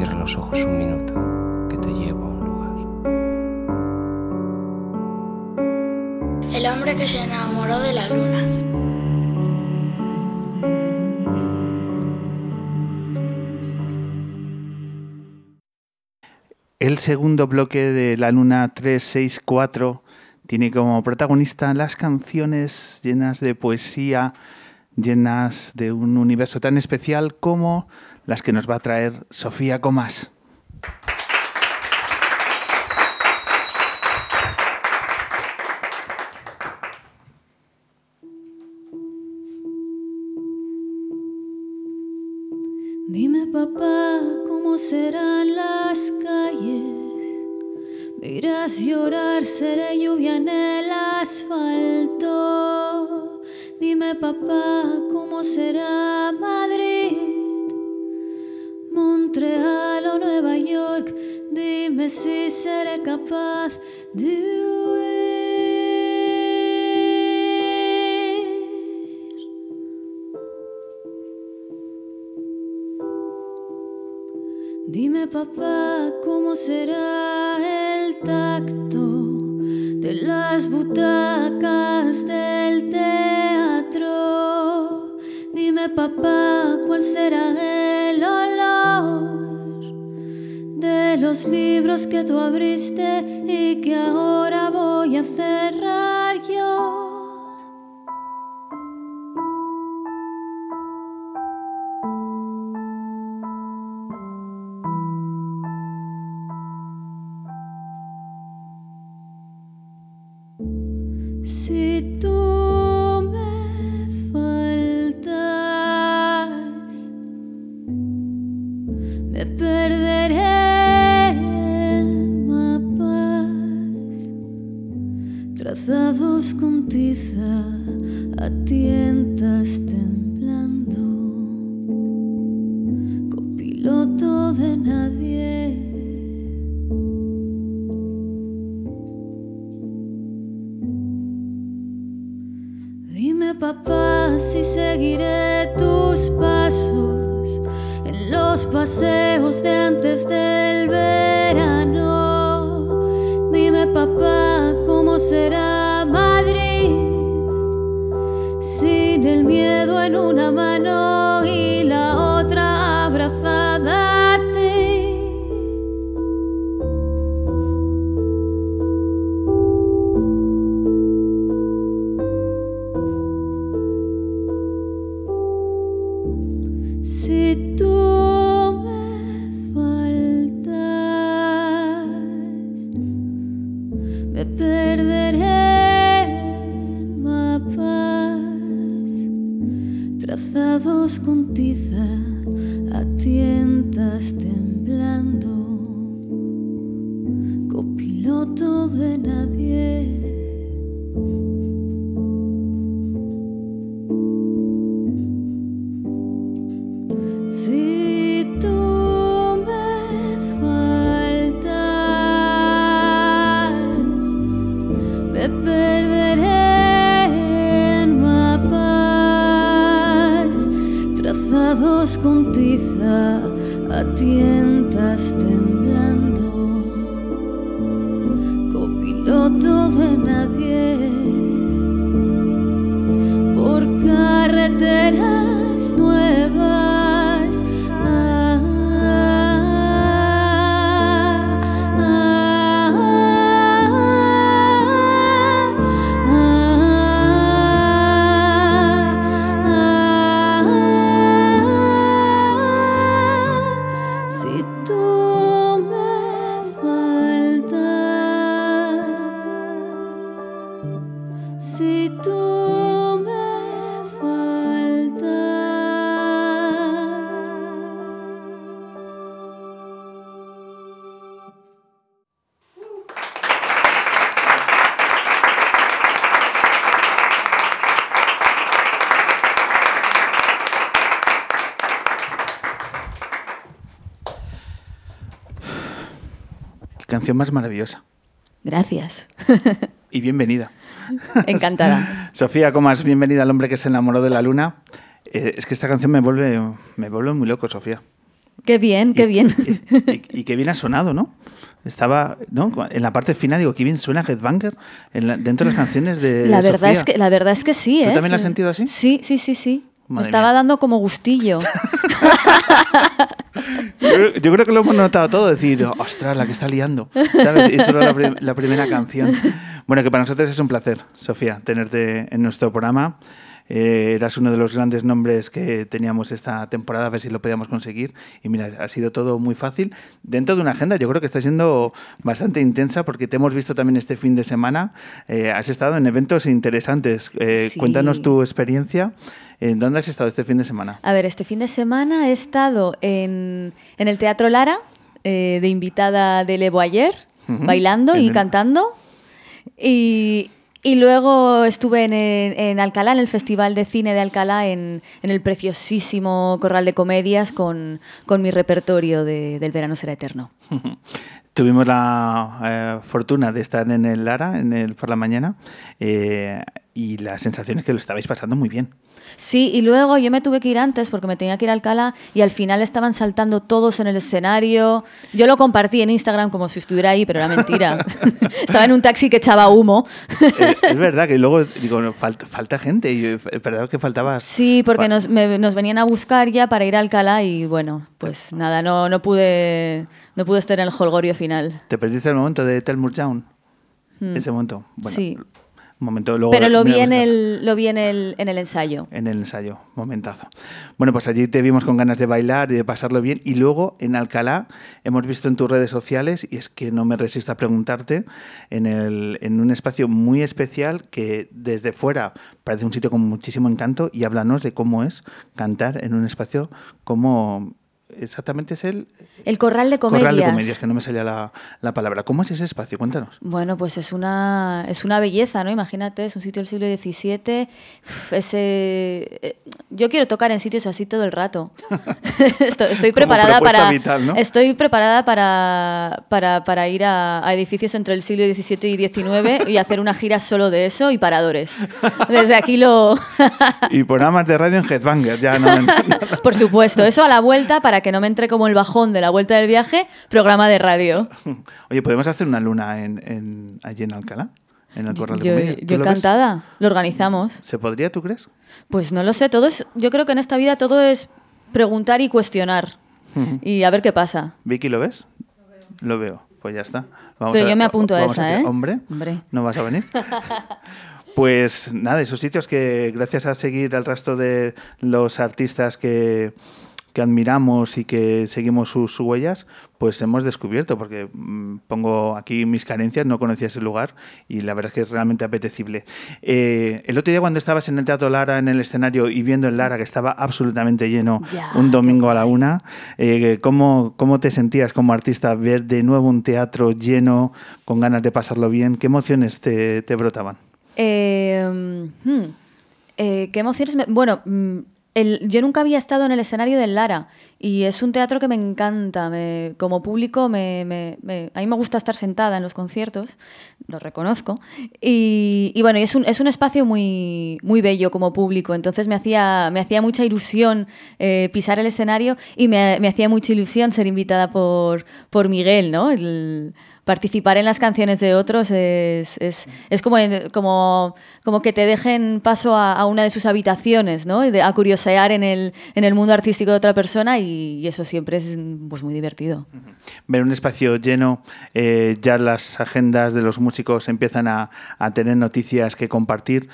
Cierra los ojos un minuto, que te llevo a un lugar. El hombre que se enamoró de la luna. El segundo bloque de la Luna 364 tiene como protagonista las canciones llenas de poesía, llenas de un universo tan especial como las que nos va a traer Sofía Comas. Dime papá, ¿cómo serán las calles? Me irás llorar, seré lluvia en el asfalto. Dime papá, ¿cómo será Madrid? Montreal o Nueva York, dime si seré capaz de huir. Dime papá, ¿cómo será el tacto de las butacas del teatro? Dime papá, ¿cuál será el los libros que tú abriste y que ahora voy a cerrar papá si seguiré tus pasos. En los paseos de antes del canción más maravillosa. Gracias. Y bienvenida. Encantada. Sofía Comas, bienvenida al hombre que se enamoró de la luna. Eh, es que esta canción me vuelve, me vuelve muy loco, Sofía. Qué bien, qué Y- bien. Y, y qué bien ha sonado, ¿no? Estaba, ¿no? En la parte final digo, qué bien suena Headbanger en la- dentro de las canciones de La verdad, es Sofía. que, la verdad es que sí, ¿Tú ¿eh? también lo has Sí. sentido así? Sí, sí, sí, sí. Me estaba mía. dando como gustillo. Yo, yo creo que lo hemos notado todo, decir, ostras, la que está liando. ¿sabes? Y solo la, prim- la primera canción. Bueno, que para nosotros es un placer, Sofía, tenerte en nuestro programa. Eh, eras uno de los grandes nombres que teníamos esta temporada, a ver si lo podíamos conseguir. Y mira, ha sido todo muy fácil. Dentro de una agenda, yo creo que está siendo bastante intensa porque te hemos visto también este fin de semana. Eh, has estado en eventos interesantes. Eh, Sí. Cuéntanos tu experiencia. ¿En dónde has estado este fin de semana? A ver, este fin de semana he estado en, en el Teatro Lara, eh, de invitada de Levo ayer, Ujú. bailando En y el- cantando. Y, y luego estuve en, en Alcalá, en el Festival de Cine de Alcalá, en, en el preciosísimo Corral de Comedias con, con mi repertorio de, del Verano será eterno. Tuvimos la eh, fortuna de estar en el Lara en el, por la mañana eh, y la sensación es que lo estabais pasando muy bien. Sí, y luego yo me tuve que ir antes porque me tenía que ir a Alcalá y al final estaban saltando todos en el escenario. Yo lo compartí en Instagram como si estuviera ahí, pero era mentira. Estaba en un taxi que echaba humo. es, es verdad que luego digo, falta, falta gente y verdad que faltaba... Sí, porque nos, me- nos venían a buscar ya para ir a Alcalá y bueno, pues nada, no, no pude no pude estar en el holgorio final. ¿Te perdiste el momento de Tell Down? Ese momento. Bueno, Hmm. Sí. Momento, luego Pero lo vi en el lo vi en el en el ensayo. en el ensayo, momentazo. Bueno, pues allí te vimos con ganas de bailar y de pasarlo bien. Y luego en Alcalá hemos visto en tus redes sociales, y es que no me resisto a preguntarte, en, el, en un espacio muy especial que desde fuera parece un sitio con muchísimo encanto. Y háblanos de cómo es cantar en un espacio como. Exactamente es el El Corral de Comedias. Corral de Comedias, que no me salía la, la palabra. ¿Cómo es ese espacio? Cuéntanos. Bueno, pues es una, es una belleza, ¿no? Imagínate, es un sitio del siglo XVII. Ese, eh, yo quiero tocar en sitios así todo el rato. estoy, estoy preparada para. vital, ¿no? Estoy preparada para, para, para ir a, a edificios entre el siglo XVII y XIX y hacer una gira solo de eso y paradores. Desde aquí lo. Y programas de radio en Headbanger, ya no, no- Por supuesto, eso a la vuelta, para que no me entre como el bajón de la vuelta del viaje, programa de radio. Oye, ¿podemos hacer una luna en, en- allí en Alcalá? En el Corral de Yo. ¿Tú yo encantada. Lo organizamos. ¿Se podría, tú crees? Pues no lo sé, todo es, yo creo que en esta vida todo es preguntar y cuestionar. Y a ver qué pasa. ¿Vicky lo ves? Lo veo. Pues ya está. Vamos Pero yo me apunto a esa, ¿eh? Hombre, Hombre. ¿no vas a venir? Pues nada, esos sitios que gracias a seguir al resto de los artistas que, que admiramos y que seguimos sus huellas, pues hemos descubierto, porque mm, pongo aquí mis carencias, no conocía ese lugar y la verdad es que es realmente apetecible. Eh, el otro día cuando estabas en el Teatro Lara, en el escenario y viendo el Lara que estaba absolutamente lleno Ya, un domingo a la una, eh, ¿cómo, ¿cómo te sentías como artista ver de nuevo un teatro lleno, con ganas de pasarlo bien? ¿Qué emociones te, te brotaban? Eh, hmm, eh, ¿Qué emociones? me- Bueno, mm, el- yo nunca había estado en el escenario del Lara y es un teatro que me encanta. como público, me, a mí me gusta estar sentada en los conciertos, lo reconozco. Y, y bueno, es un, es un espacio muy, muy bello como público, entonces me hacía, me hacía mucha ilusión eh, pisar el escenario y me, hacía mucha ilusión ser invitada por, por Miguel, ¿no? Participar en las canciones de otros es, es, es como, como, como que te dejen paso a, una de sus habitaciones, ¿no? A curiosear en el, en el mundo artístico de otra persona y, y eso siempre es pues, muy divertido. Ver un espacio lleno, eh, ya las agendas de los músicos empiezan a, a tener noticias que compartir.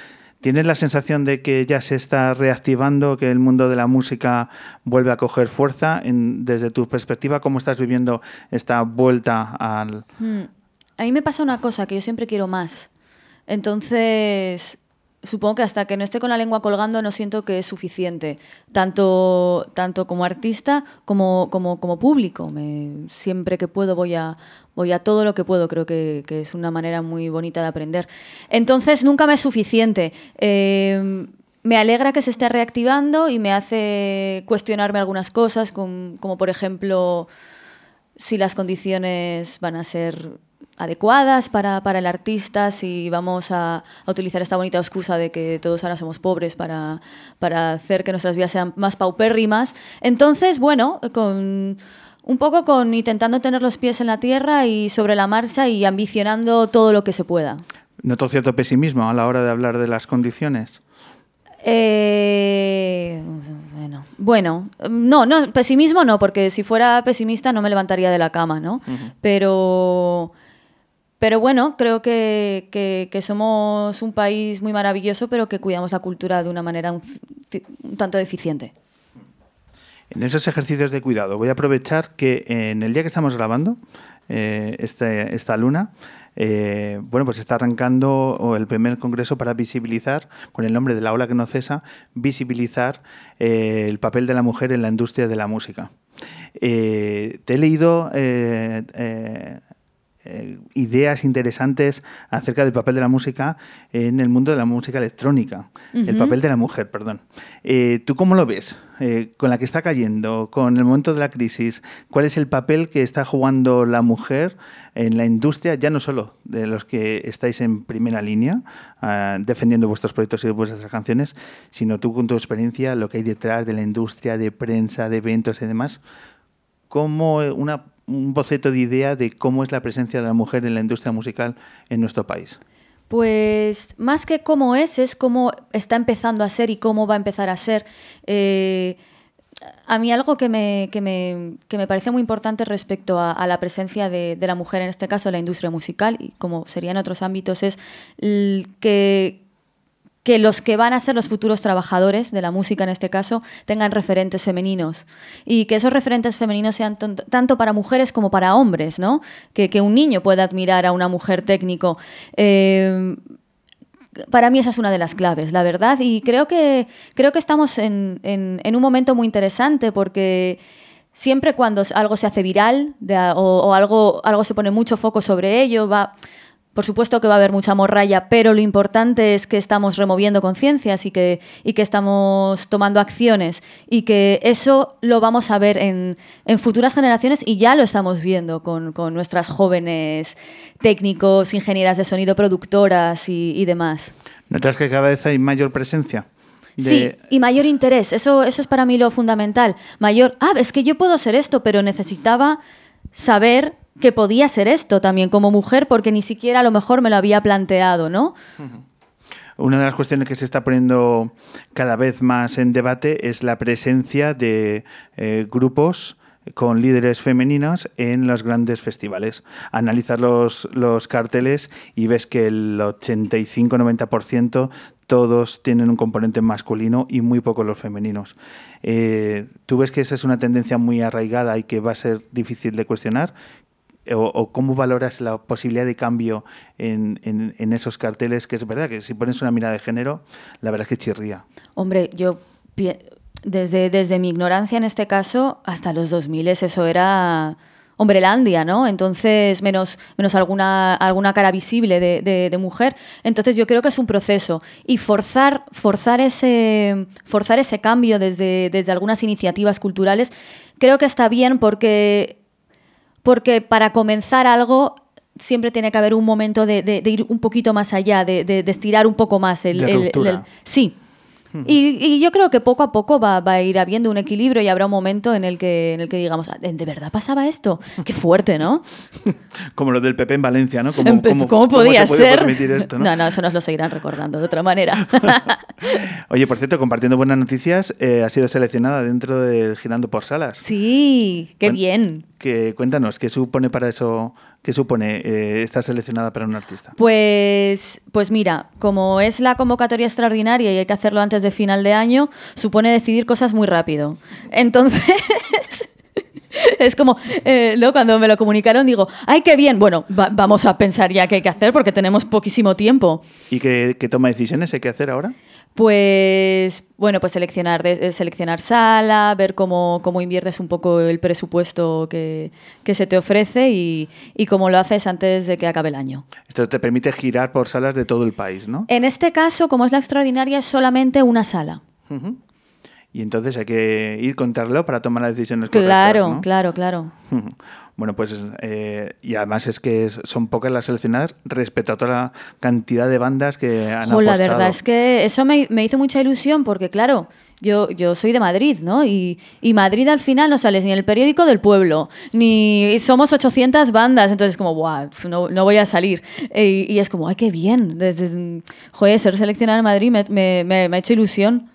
¿Tienes la sensación de que ya se está reactivando, que el mundo de la música vuelve a coger fuerza? Desde tu perspectiva, ¿cómo estás viviendo esta vuelta al... Hmm. A mí me pasa una cosa, que yo siempre quiero más. Entonces, supongo que hasta que no esté con la lengua colgando no siento que es suficiente, tanto, tanto como artista como, como, como público. Siempre que puedo voy a, voy a todo lo que puedo, creo que, que es una manera muy bonita de aprender. Entonces, nunca me es suficiente. Eh, me alegra que se esté reactivando y me hace cuestionarme algunas cosas, com- como por ejemplo si las condiciones van a ser adecuadas para, para, el artista, si vamos a, a, utilizar esta bonita excusa de que todos ahora somos pobres para, para hacer que nuestras vidas sean más paupérrimas. Entonces, bueno, con un poco con intentando tener los pies en la tierra y sobre la marcha y ambicionando todo lo que se pueda. ¿Noto cierto pesimismo a la hora de hablar de las condiciones? Eh, bueno, bueno, no, no, pesimismo no, porque si fuera pesimista no me levantaría de la cama, ¿no? Uh -huh. Pero, pero bueno, creo que, que, somos un país muy maravilloso, pero que cuidamos la cultura de una manera un, tanto deficiente. En esos ejercicios de cuidado, voy a aprovechar que en el día que estamos grabando eh, este, esta luna, eh, bueno, pues está arrancando el primer congreso para visibilizar, con el nombre de la ola que no cesa, visibilizar eh, el papel de la mujer en la industria de la música. Eh, te he leído eh, ideas interesantes acerca del papel de la música en el mundo de la música electrónica, uh -huh. el papel de la mujer, perdón. Eh, ¿Tú cómo lo ves? Eh, con la que está cayendo, con el momento de la crisis, ¿cuál es el papel que está jugando la mujer en la industria, ya no solo de los que estáis en primera línea uh, defendiendo vuestros proyectos y vuestras canciones, sino tú con tu experiencia, lo que hay detrás de la industria, de prensa, de eventos y demás? ¿Cómo una un boceto de idea de cómo es la presencia de la mujer en la industria musical en nuestro país? Pues más que cómo es, es cómo está empezando a ser y cómo va a empezar a ser. Eh, a mí algo que me, que, me, que me, parece muy importante respecto a, la presencia de, de, la mujer, en este caso en la industria musical, y como sería en otros ámbitos, es que, que los que van a ser los futuros trabajadores de la música en este caso tengan referentes femeninos y que esos referentes femeninos sean tanto para mujeres como para hombres, ¿no? Que, un niño pueda admirar a una mujer técnico. Eh, para mí esa es una de las claves, la verdad, y creo que, creo que estamos en, un momento muy interesante porque siempre cuando algo se hace viral o, o algo, algo se pone mucho foco sobre ello, va por supuesto que va a haber mucha morralla, pero lo importante es que estamos removiendo conciencias y que, y que estamos tomando acciones y que eso lo vamos a ver en, en futuras generaciones y ya lo estamos viendo con, con, nuestras jóvenes técnicos, ingenieras de sonido, productoras y, y demás. ¿Notas que cada vez hay mayor presencia? De... Sí, y mayor interés. Eso, eso es para mí lo fundamental. Mayor, ah, es que yo puedo hacer esto, pero necesitaba saber que podía ser esto también como mujer, porque ni siquiera a lo mejor me lo había planteado, ¿no? Una de las cuestiones que se está poniendo cada vez más en debate es la presencia de eh, grupos con líderes femeninos en los grandes festivales. Analizas los, los carteles y ves que el 85-90% todos tienen un componente masculino y muy pocos los femeninos. Eh, ¿Tú ves que esa es una tendencia muy arraigada y que va a ser difícil de cuestionar? O, cómo valoras la posibilidad de cambio en, esos carteles, que es verdad que si pones una mirada de género, la verdad es que chirría. Hombre, yo desde, desde mi ignorancia en este caso, hasta los 2000 eso era hombrelandia, ¿no? Entonces, menos, menos alguna, alguna cara visible de, de, de, mujer. Entonces, yo creo que es un proceso. Y forzar, forzar, ese, forzar ese cambio desde, desde algunas iniciativas culturales, creo que está bien porque porque para comenzar algo siempre tiene que haber un momento de, de, de ir un poquito más allá, de, de estirar un poco más el... el, el, el sí. Y, y, yo creo que poco a poco va, va, a ir habiendo un equilibrio y habrá un momento en el que, en el que digamos, ¿de verdad pasaba esto? Qué fuerte, ¿no? Como lo del PP en Valencia, ¿no? ¿Cómo, cómo, ¿cómo podía ¿cómo se ser? Esto, ¿no? ¿no? no, eso nos lo seguirán recordando de otra manera. Oye, por cierto, compartiendo buenas noticias, eh, ha sido seleccionada dentro del Girando por Salas. Sí, qué bien. Que, cuéntanos, ¿qué supone para eso ¿Qué supone eh, estar seleccionada para un artista? Pues, pues mira, como es la convocatoria extraordinaria y hay que hacerlo antes de final de año, supone decidir cosas muy rápido. Entonces, es como, eh, ¿no? cuando me lo comunicaron digo, ¡ay, qué bien! Bueno, va vamos a pensar ya qué hay que hacer porque tenemos poquísimo tiempo. ¿Y qué, qué toma de decisiones hay que hacer ahora? Pues, bueno, pues seleccionar, de, seleccionar sala, ver cómo, cómo, inviertes un poco el presupuesto que, que se te ofrece y, y, cómo lo haces antes de que acabe el año. Esto te permite girar por salas de todo el país, ¿no? En este caso, como es la extraordinaria, es solamente una sala. Uh -huh. Y entonces hay que ir contra para tomar las decisiones correctas. Claro, ¿no? claro, claro. Bueno, pues eh, y además es que son pocas las seleccionadas respecto a toda la cantidad de bandas que han Jo, la apostado. verdad es que eso me, me hizo mucha ilusión porque, claro, yo, yo soy de Madrid, ¿no? Y, y Madrid al final no sales ni en el periódico del pueblo, ni somos 800 bandas, entonces como, guau, no, no voy a salir. E- Y, es como, ay, qué bien. Desde, joder, ser seleccionada en Madrid me, me- me- me ha hecho ilusión.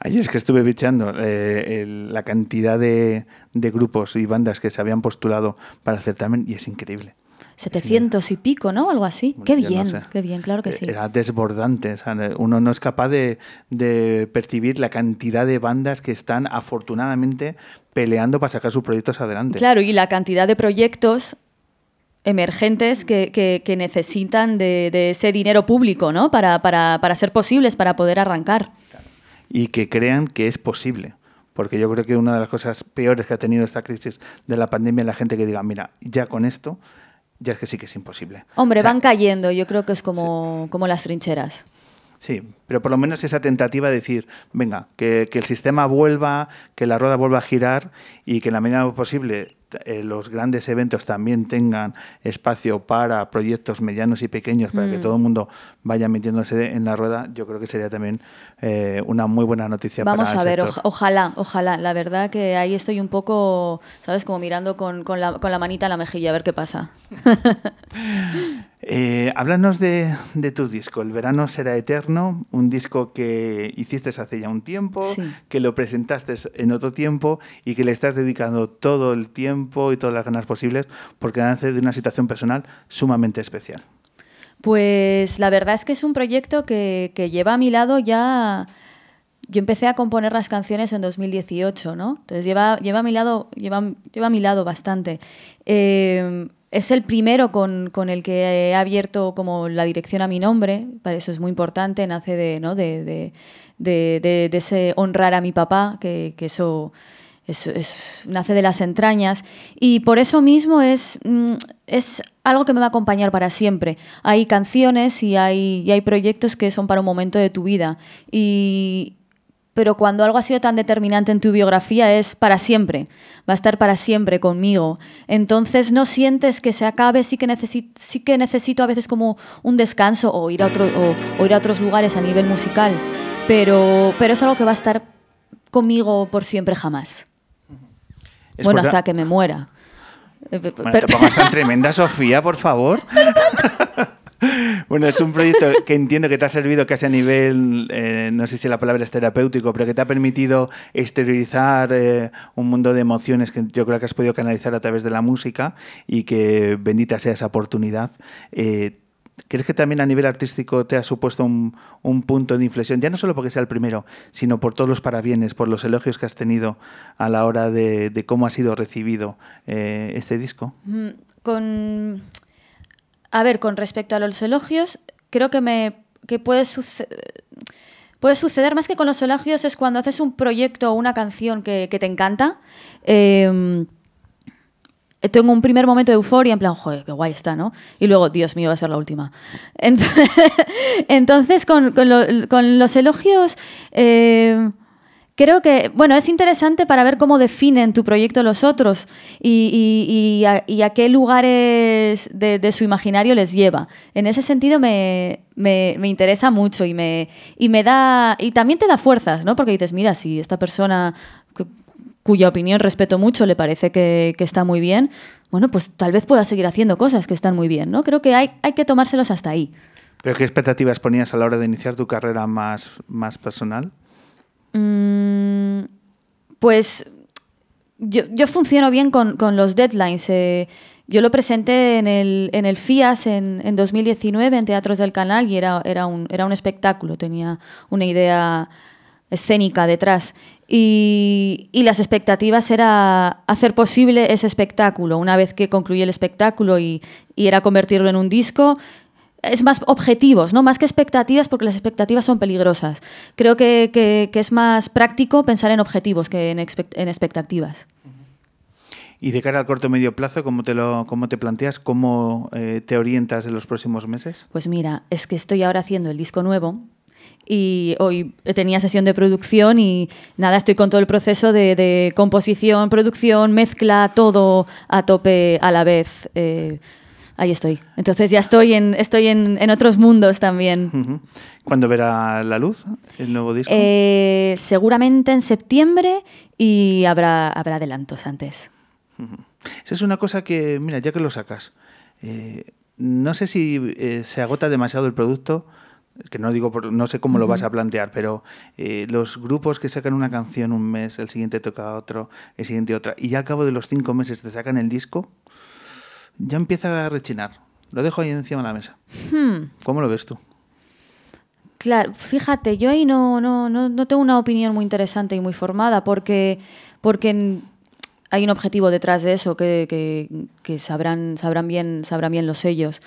Ayer es que estuve bicheando eh, el- la cantidad de, de grupos y bandas que se habían postulado para el certamen y es increíble. 700 y pico, ¿no? Algo así. Bueno, qué no bien, sé. qué bien, claro que Eh, sí. Era desbordante. o sea, uno no es capaz de, de percibir la cantidad de bandas que están afortunadamente peleando para sacar sus proyectos adelante. Claro, y la cantidad de proyectos emergentes que, que- que necesitan de, de ese dinero público, ¿no? Para, para, para ser posibles, para poder arrancar. Y que crean que es posible. Porque yo creo que una de las cosas peores que ha tenido esta crisis de la pandemia es la gente que diga, mira, ya con esto, ya es que sí que es imposible. Hombre, O sea, van cayendo, yo creo que es como, como las trincheras. Sí, pero por lo menos esa tentativa de decir, venga, que, que el sistema vuelva, que la rueda vuelva a girar y que en la medida posible eh, los grandes eventos también tengan espacio para proyectos medianos y pequeños, para que Mm. todo el mundo vaya metiéndose en la rueda, yo creo que sería también eh, una muy buena noticia Vamos para a el ver, sector. oja- ojalá, ojalá. La verdad que ahí estoy un poco, ¿sabes? Como mirando con, con la, con la manita en la mejilla a ver qué pasa. Eh, háblanos de, de tu disco, El verano será eterno, un disco que hiciste hace ya un tiempo, Sí. que lo presentaste en otro tiempo y que le estás dedicando todo el tiempo y todas las ganas posibles porque nace de una situación personal sumamente especial. Pues la verdad es que es un proyecto que, que lleva a mi lado ya... Yo empecé a componer las canciones en 2018, ¿no? Entonces lleva, lleva, a, mi lado, lleva, lleva a mi lado bastante. Eh, es el primero con, con el que he abierto como la dirección a mi nombre, para eso es muy importante, nace de, ¿no? de, de, de, de- ese honrar a mi papá, que, que eso es, es- nace de las entrañas y por eso mismo es, mm, es algo que me va a acompañar para siempre. Hay canciones y hay, y hay proyectos que son para un momento de tu vida y, pero cuando algo ha sido tan determinante en tu biografía es para siempre, va a estar para siempre conmigo. Entonces no sientes que se acabe, sí que, necesi- sí que necesito a veces como un descanso o ir a, otro, o, o ir a otros lugares a nivel musical, pero, pero es algo que va a estar conmigo por siempre jamás. Es bueno, hasta que me muera. Bueno, per- te pongas tan tremenda, Sofía, por favor. Bueno, es un proyecto que entiendo que te ha servido casi a nivel, eh, no sé si la palabra es terapéutico, pero que te ha permitido exteriorizar eh, un mundo de emociones que yo creo que has podido canalizar a través de la música y que bendita sea esa oportunidad. Eh, ¿Crees que también a nivel artístico te ha supuesto un, un punto de inflexión? Ya no solo porque sea el primero, sino por todos los parabienes, por los elogios que has tenido a la hora de, cómo ha sido recibido eh, este disco. Mm. A ver, con respecto a los elogios, creo que me que puede suceder. Puede suceder más que con los elogios es cuando haces un proyecto o una canción que, te encanta. eh, tengo un primer momento de euforia, en plan, joder, qué guay está, ¿no? Y luego, Dios mío, va a ser la última. Ent- Entonces, con, con lo- con los elogios, eh, creo que, bueno, es interesante para ver cómo definen tu proyecto los otros y, y- a, qué lugares de, su imaginario les lleva. En ese sentido me, me- me interesa mucho y me, y me da, y también te da fuerzas, ¿no? Porque dices, mira, si esta persona cu- cuya opinión respeto mucho le parece que, que está muy bien, bueno, pues tal vez pueda seguir haciendo cosas que están muy bien, ¿no? Creo que hay, hay que tomárselos hasta ahí. ¿Pero qué expectativas ponías a la hora de iniciar tu carrera más, más personal? Mm, pues yo, yo funciono bien con, con los deadlines. eh, yo lo presenté en el, en el FIAS en, en 2019 en Teatros del Canal y era, era, un, era un espectáculo, tenía una idea escénica detrás. Y, y las expectativas era hacer posible ese espectáculo. Una vez que concluí el espectáculo y, y era convertirlo en un disco, es más objetivos, ¿no? Más que expectativas, porque las expectativas son peligrosas. Creo que, que- que es más práctico pensar en objetivos que en, expect- en expectativas. Y de cara al corto medio plazo, ¿cómo te, lo, cómo te planteas? ¿Cómo eh, te orientas en los próximos meses? Pues mira, es que estoy ahora haciendo el disco nuevo y hoy tenía sesión de producción y nada, estoy con todo el proceso de, composición, producción, mezcla, todo a tope a la vez. Eh, ahí estoy. Entonces ya estoy en, estoy en, otros mundos también. ¿Cuándo verá la luz el nuevo disco? Eh, seguramente en septiembre y habrá, habrá adelantos antes. Esa es una cosa que, mira, ya que lo sacas, eh, no sé si se agota demasiado el producto que no digo, por, no sé cómo lo vas a plantear, pero eh, los grupos que sacan una canción un mes, el siguiente toca otro, el siguiente otra, y ya al cabo de los cinco meses te sacan el disco, ya empieza a rechinar. Lo dejo ahí encima de la mesa. Hmm. ¿Cómo lo ves tú? Claro, fíjate, yo ahí no, no, no, no, tengo una opinión muy interesante y muy formada, porque, porque hay un objetivo detrás de eso que, que, que sabrán, sabrán, bien, sabrán bien los sellos.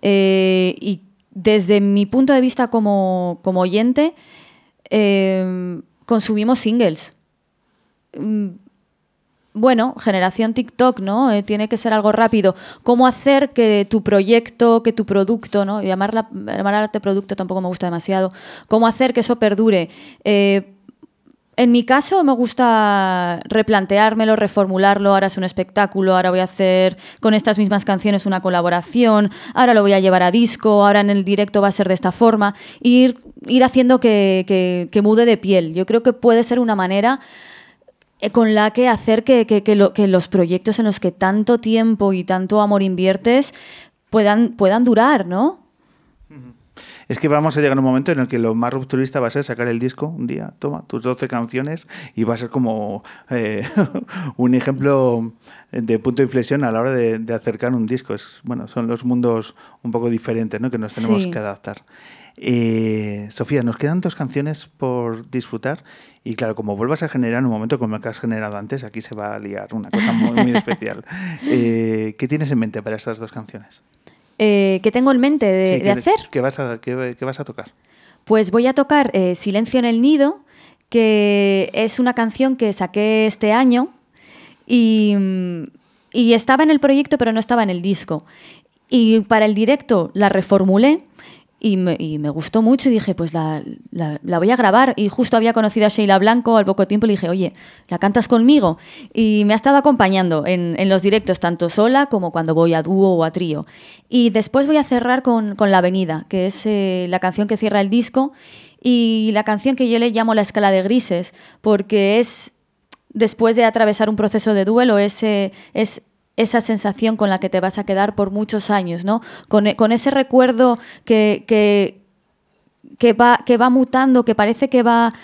Eh, y desde mi punto de vista como, oyente, eh, consumimos singles. Bueno, generación TikTok, ¿no? Eh, tiene que ser algo rápido. ¿Cómo hacer que tu proyecto, que tu producto, ¿no? Llamar, llamar arte producto tampoco me gusta demasiado. ¿Cómo hacer que eso perdure? Eh, en mi caso me gusta replanteármelo, reformularlo, ahora es un espectáculo, ahora voy a hacer con estas mismas canciones una colaboración, ahora lo voy a llevar a disco, ahora en el directo va a ser de esta forma, ir, ir haciendo que, mude de piel. Yo creo que puede ser una manera con la que hacer que, que, los proyectos en los que tanto tiempo y tanto amor inviertes puedan, puedan durar, ¿no? Es que vamos a llegar a un momento en el que lo más rupturista va a ser sacar el disco un día, toma tus 12 canciones y va a ser como eh, un ejemplo de punto de inflexión a la hora de, acercar un disco. Es, bueno, son los mundos un poco diferentes ¿no? que nos tenemos que adaptar. Eh, Sofía, nos quedan dos canciones por disfrutar y claro, como vuelvas a generar en un momento como el que has generado antes, aquí se va a liar una cosa muy, muy especial. Eh, ¿Qué tienes en mente para estas dos canciones? eh, que tengo en mente de, hacer. ¿qué vas, a, vas a tocar? Pues voy a tocar eh, Silencio en el Nido, que es una canción que saqué este año y, y estaba en el proyecto pero no estaba en el disco. Y para el directo la reformulé y me, gustó mucho y dije, pues la, voy a grabar. Y justo había conocido a Sheila Blanco al poco tiempo y dije, oye, ¿la cantas conmigo? Y me ha estado acompañando en, los directos, tanto sola como cuando voy a dúo o a trío. Y después voy a cerrar con, La Avenida, que es eh, la canción que cierra el disco y la canción que yo le llamo la escala de grises, porque es después de atravesar un proceso de duelo, es, es esa sensación con la que te vas a quedar por muchos años, ¿no? Con, e, ese recuerdo que, que, va, que va mutando, que parece que va,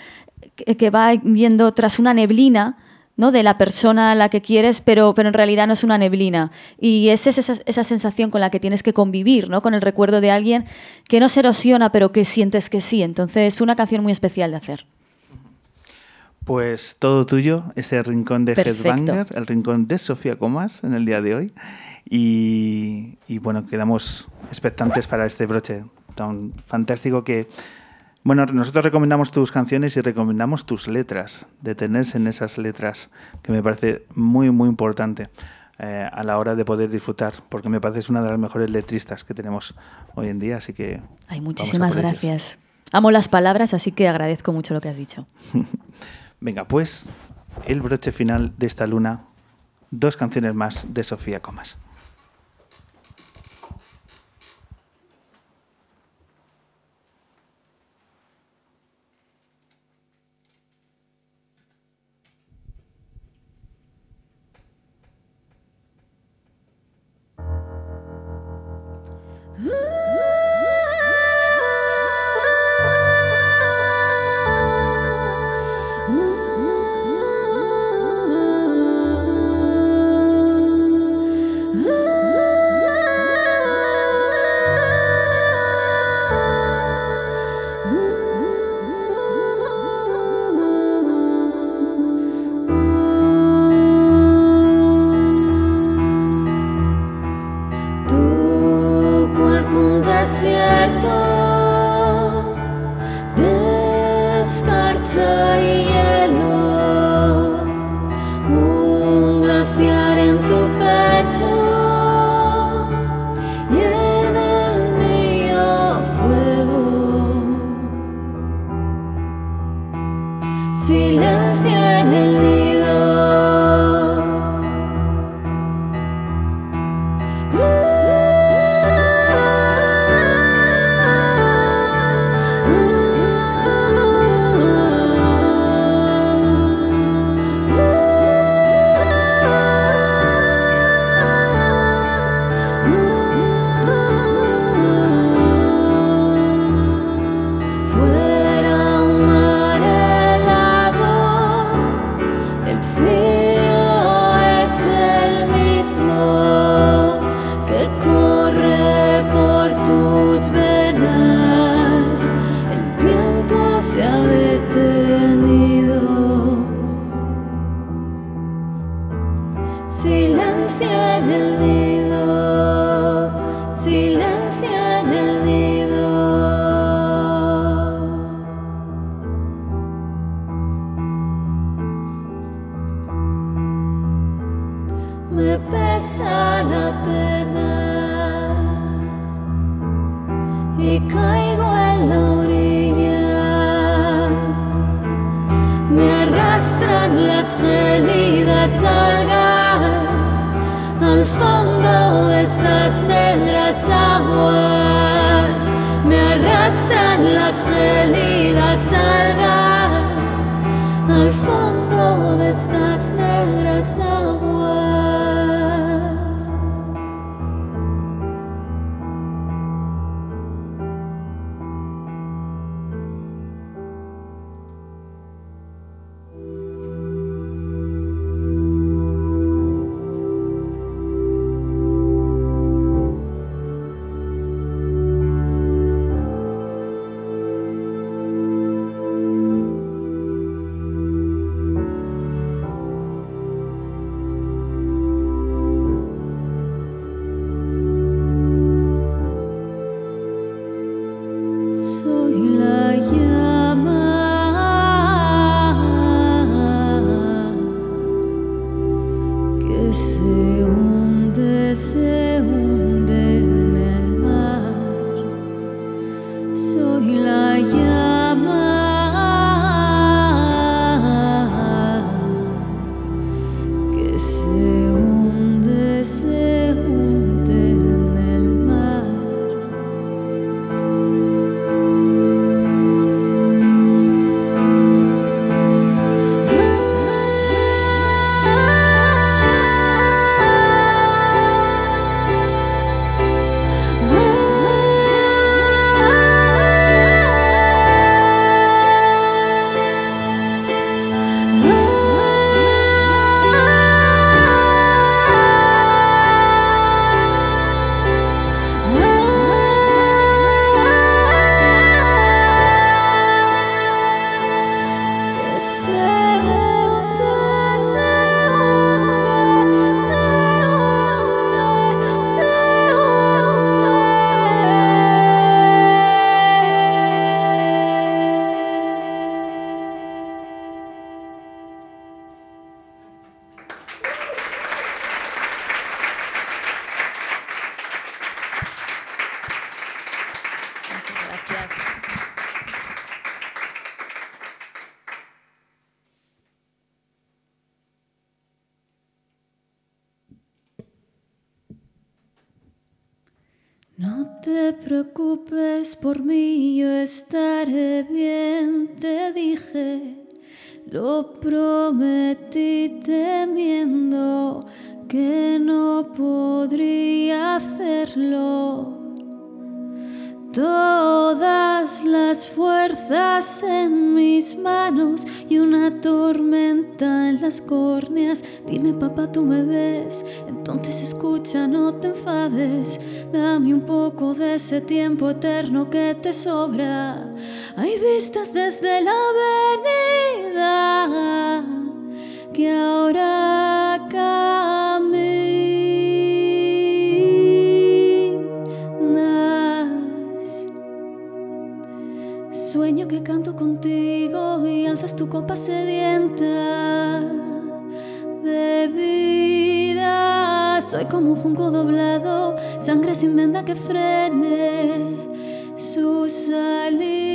que va viendo tras una neblina, ¿no? de la persona a la que quieres, pero, pero en realidad no es una neblina. Y es esa, esa, sensación con la que tienes que convivir, ¿no? con el recuerdo de alguien que no se erosiona, pero que sientes que sí. Entonces fue una canción muy especial de hacer. Pues todo tuyo, este rincón de Headbanger, el rincón de Sofía Comas en el día de hoy. Y, bueno, quedamos expectantes para este broche tan fantástico que, bueno, nosotros recomendamos tus canciones y recomendamos tus letras, detenerse en esas letras, que me parece muy, muy importante eh, a la hora de poder disfrutar, porque me parece es una de las mejores letristas que tenemos hoy en día, así que... Ay, muchísimas gracias. Amo las palabras, así que agradezco mucho lo que has dicho. Venga, pues el broche final de esta luna, dos canciones más de Sofía Comas. Mm. Por mí, yo estaré bien, te dije. Lo prometí temiendo que no podría hacerlo. Todas las fuerzas en mis manos y una tormenta en las córneas. Dime, papá, tú me ves. Entonces escucha, no te enfades. Dame un poco de ese tiempo eterno que te sobra. Hay vistas desde la avenida que ahora contigo y alzas tu copa sedienta de vida. Soy como un junco doblado, sangre sin venda que frene su salida.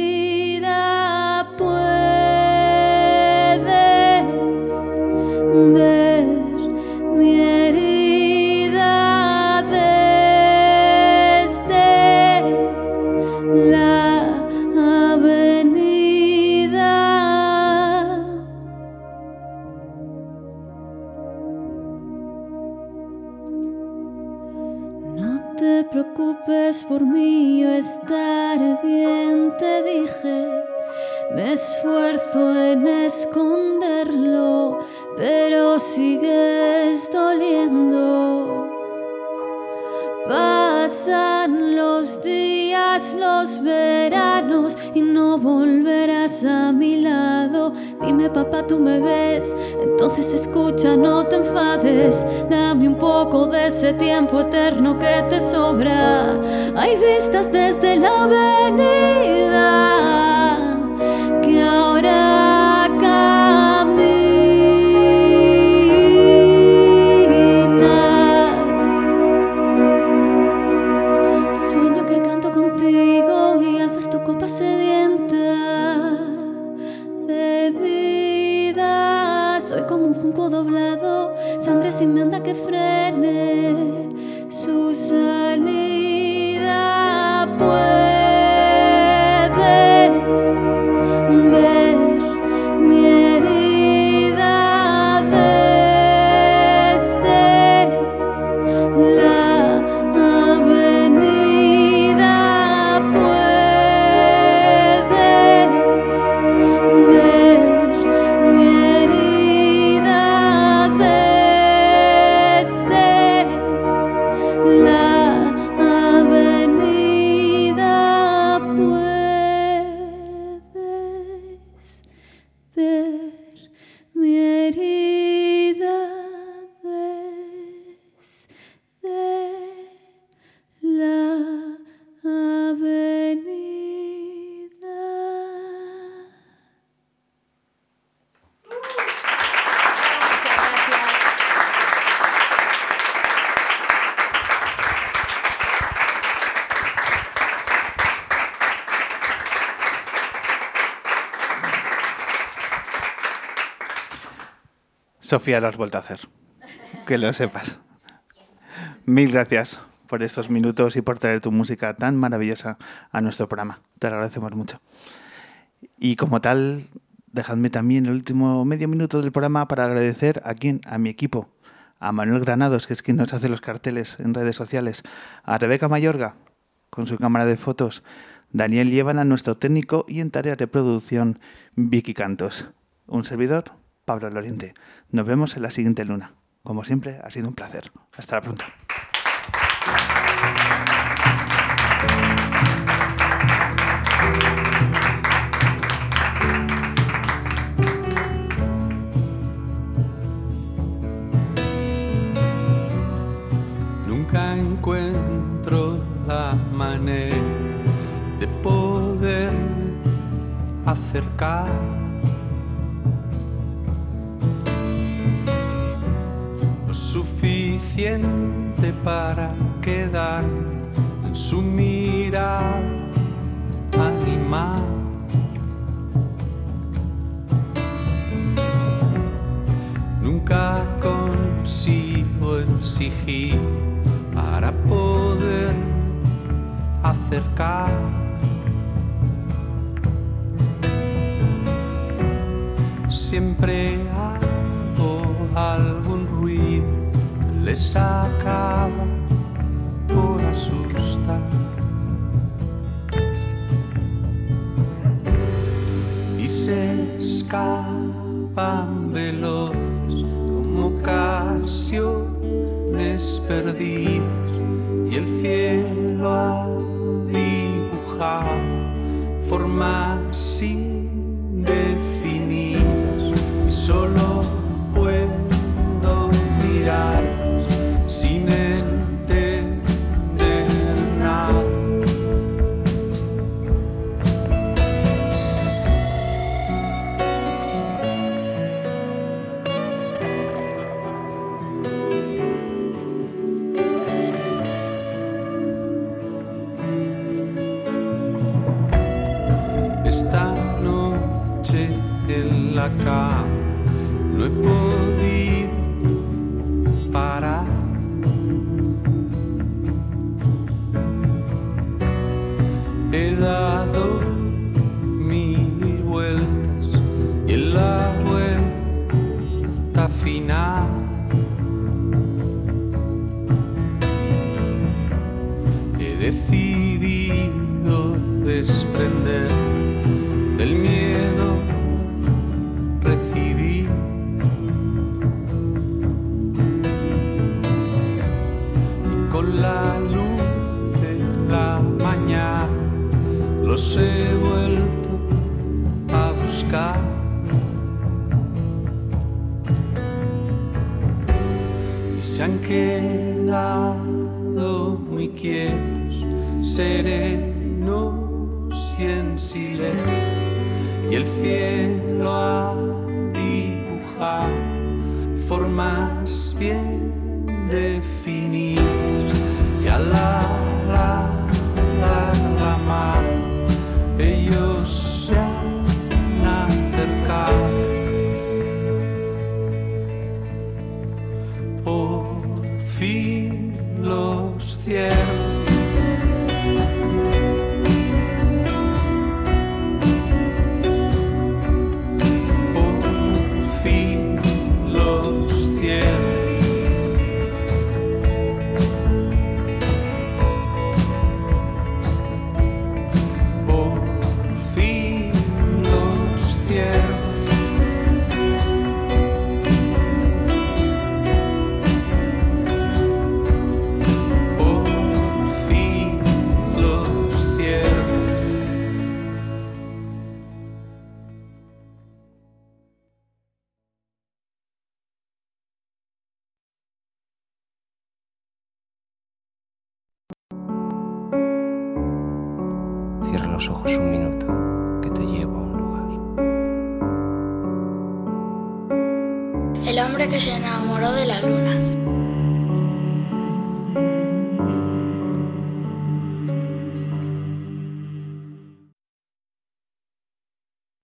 Sigues doliendo. Pasan los días, los veranos y no volverás a mi lado. Dime papá, tú me ves, entonces escucha, no te enfades. Dame un poco de ese tiempo eterno que te sobra. Hay vistas desde la avenida Sofía, lo has vuelto a hacer. Que lo sepas. Mil gracias por estos minutos y por traer tu música tan maravillosa a nuestro programa. Te lo agradecemos mucho. Y como tal, dejadme también el último medio minuto del programa para agradecer a quién, a mi equipo, a Manuel Granados, que es quien nos hace los carteles en redes sociales, a Rebeca Mayorga, con su cámara de fotos, Daniel Llévana, nuestro técnico, y en tareas de producción, Vicky Cantos. Un servidor, Pablo Loriente. Nos vemos en la siguiente luna. Como siempre, ha sido un placer. Hasta la pronto. Nunca encuentro la manera de poderme acercar. Suficiente para quedar en su mirada animal. Nunca consigo exigir para poder acercar. Siempre hago algún ruido, que les acaba por asustar. Y se escapan veloces como ocasiones perdidas y el cielo ha dibujado formas He Por fin los